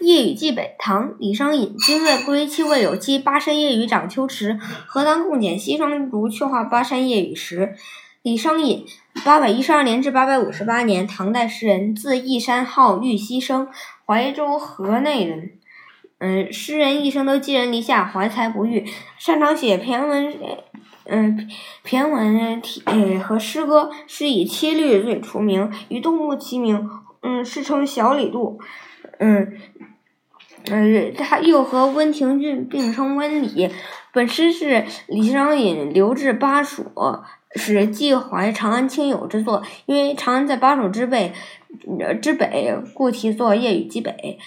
夜雨寄北，唐·李商隐。君未归，期未有期。巴山夜雨涨秋池，何当共剪西窗烛？却话巴山夜雨时。李商隐，八百一十二年至八百五十八年，唐代诗人，字义山，号玉溪生，怀州河内人。嗯，诗人一生都寄人篱下，怀才不遇，擅长写骈文，嗯，骈文体和诗歌，是以七律最出名，与杜牧齐名，嗯，世称小李杜。嗯，嗯，他又和温庭筠并称温李。本诗是李商隐留至巴蜀。是寄怀长安亲友之作，因为长安在巴蜀之北，之北，故题作《夜雨寄北》。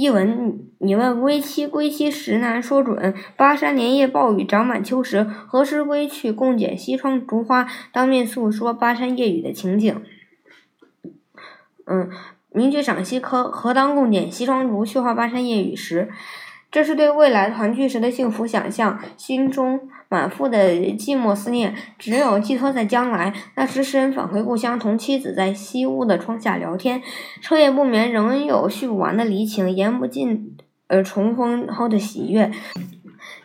译文：你问归期，归期时难说准。巴山连夜暴雨，涨满秋池，何时归去？共剪西窗烛花，当面诉说巴山夜雨的情景。嗯，名句赏析：科何当共剪西窗烛？却话巴山夜雨时。这是对未来团聚时的幸福想象，心中满腹的寂寞思念，只有寄托在将来。那时诗人返回故乡，同妻子在西屋的窗下聊天，彻夜不眠，仍有叙不完的离情，言不尽呃重逢后的喜悦。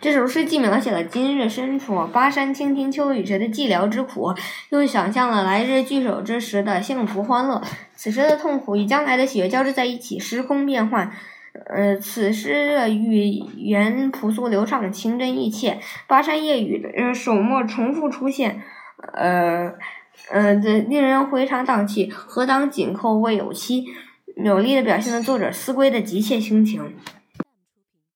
这首诗既描写了今日身处巴山倾听秋雨时的寂寥之苦，又想象了来日聚首之时的幸福欢乐。此时的痛苦与将来的喜悦交织在一起，时空变幻。呃，此诗的语言朴素流畅，情真意切。巴山夜雨的首末重复出现，呃，呃，的令人回肠荡气。何当紧扣未有期，有力的表现了作者思归的急切心情。